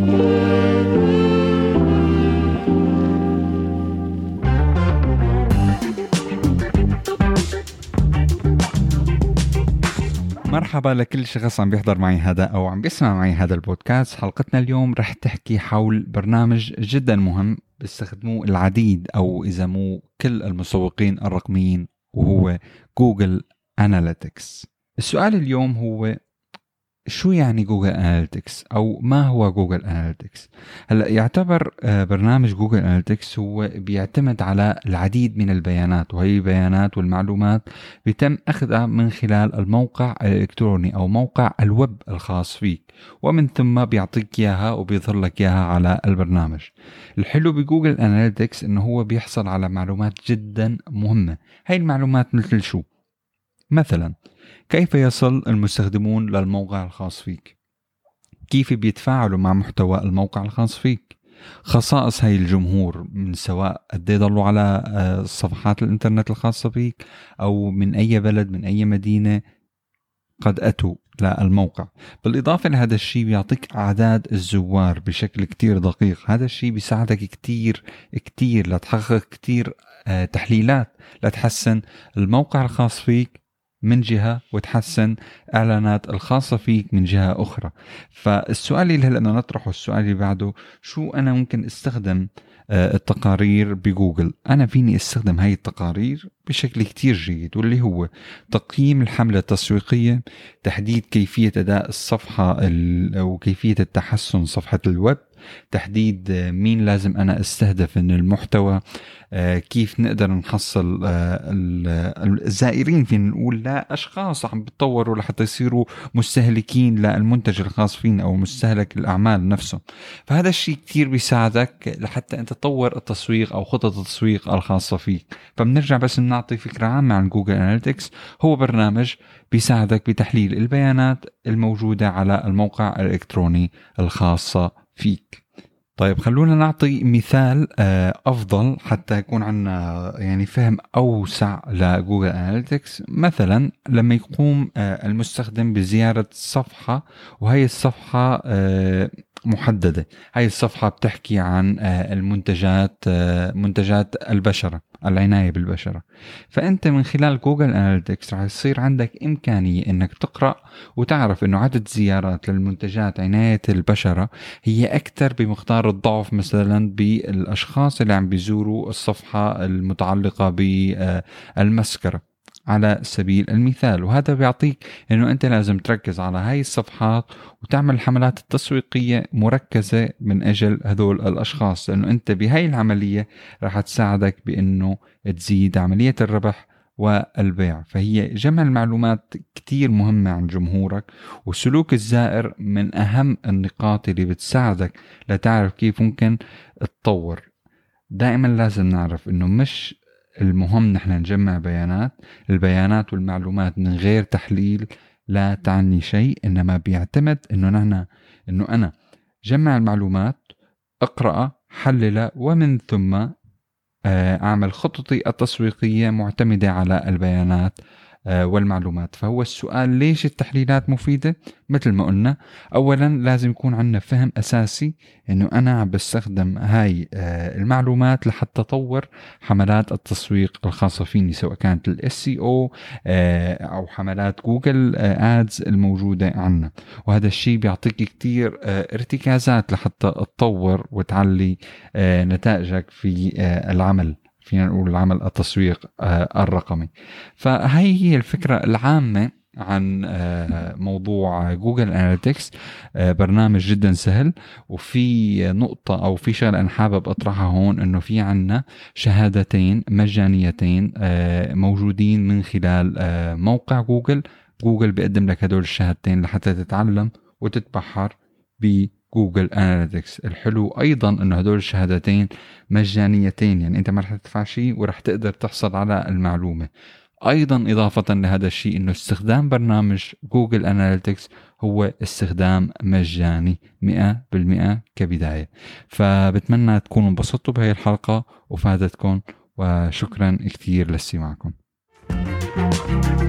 مرحبا لكل شخص عم بيحضر معي هذا أو عم بيسمع معي هذا البودكاست. حلقتنا اليوم رح تحكي حول برنامج جدا مهم بيستخدموه العديد أو اذا مو كل المسوقين الرقميين وهو Google Analytics السؤال اليوم هو شو يعني Google Analytics أو ما هو Google Analytics هلأ يعتبر آه، برنامج Google Analytics هو بيعتمد على العديد من البيانات وهي البيانات والمعلومات بيتم أخذها من خلال الموقع الإلكتروني أو موقع الويب الخاص فيك ومن ثم بيعطيك إياها وبيظهر لك إياها على البرنامج. الحلو ب Google Analytics إنه هو بيحصل على معلومات جدا مهمة. هاي المعلومات مثل شو؟ مثلا كيف يصل المستخدمون للموقع الخاص فيك؟ كيف بيتفاعلوا مع محتوى الموقع الخاص فيك؟ خصائص هاي الجمهور من سواء قد ضلوا على آه، صفحات الإنترنت الخاصة فيك أو من أي بلد من أي مدينة قد أتوا للموقع بالإضافة لهذا الشيء بيعطيك أعداد الزوار بشكل كتير دقيق. هذا الشيء بيساعدك كتير كتير لتحقق كتير آه، تحليلات لتحسن الموقع الخاص فيك من جهة وتحسن إعلانات الخاصة فيك من جهة أخرى. فالسؤال اللي هلأ نطرحه السؤال اللي بعده شو أنا ممكن أستخدم آه، التقارير بجوجل؟ أنا فيني أستخدم هاي التقارير بشكل كتير جيد واللي هو تقييم الحملة التسويقية تحديد كيفية أداء الصفحة وكيفية التحسن صفحة الويب تحديد مين لازم أنا أستهدف من المحتوى آه، كيف نقدر نحصل آه، الزائرين فينا نقول لأشخاص عم بتطوروا لحتى يصيروا مستهلكين للمنتج الخاص فينا أو مستهلك الأعمال نفسه فهذا الشيء كثير بيساعدك لحتى أنت تطور التسويق أو خطط التسويق الخاصة فيك. فبنرجع بس نعطي فكرة عامة عن Google Analytics هو برنامج بيساعدك بتحليل البيانات الموجودة على الموقع الإلكتروني الخاصة فيك. طيب خلونا نعطي مثال آه، أفضل حتى يكون عندنا يعني فهم أوسع ل Google Analytics. مثلا لما يقوم آه، المستخدم بزيارة صفحة وهي الصفحة آه، محددة. هاي الصفحة بتحكي عن المنتجات منتجات البشرة. العناية بالبشرة. فأنت من خلال Google Analytics رح يصير عندك إمكانية أنك تقرأ وتعرف أنه عدد زيارات للمنتجات عناية البشرة هي أكثر بمقدار الضعف مثلا بالأشخاص اللي عم بيزوروا الصفحة المتعلقة بالمسكرة. على سبيل المثال. وهذا بيعطيك إنه أنت لازم تركز على هاي الصفحات وتعمل الحملات التسويقية مركزة من أجل هذول الأشخاص لأنه أنت بهاي العملية راح تساعدك بإنه تزيد عملية الربح والبيع. فهي جمع المعلومات كتير مهمة عن جمهورك وسلوك الزائر من أهم النقاط اللي بتساعدك لتعرف كيف ممكن تطور. دائما لازم نعرف إنه مش المهم نحن نجمع بيانات البيانات والمعلومات من غير تحليل لا تعني شيء إنما بيعتمد إنه نحن إنه أنا جمع المعلومات اقرأ حلل ومن ثم آه، أعمل خططي التسويقية معتمدة على البيانات. والمعلومات. فهو السؤال ليش التحليلات مفيدة؟ مثل ما قلنا أولا لازم يكون عندنا فهم أساسي أنه أنا عم بستخدم هاي آه، المعلومات لحتى أطور حملات التسويق الخاصة فيني سواء كانت ال SEO أو حملات Google Ads الموجودة عنا. وهذا الشيء بيعطيك كتير ارتكازات لحتى تطور وتعلي نتائجك في العمل. فينا نقول العمل التسويق آه، الرقمي. فهي هي الفكرة العامة عن آه، موضوع Google Analytics آه، برنامج جدا سهل وفي نقطة أو في شغلة أنا حابب أطرحها هون إنه في عنا شهادتين مجانيتين موجودين من خلال موقع جوجل جوجل بيقدم لك هدول الشهادتين لحتى تتعلم وتتبحر ب جوجل أناليتكس. الحلو أيضا إنه هدول الشهادتين مجانيتين يعني أنت ما رح تدفع شيء ورح تقدر تحصل على المعلومة. أيضا إضافة لهذا الشيء إنه استخدام برنامج جوجل أناليتكس هو استخدام مجاني 100% كبداية. فبتمنى تكونوا انبسطتوا بهي الحلقة وفادتكم وشكرا كثير لاستماعكم thank you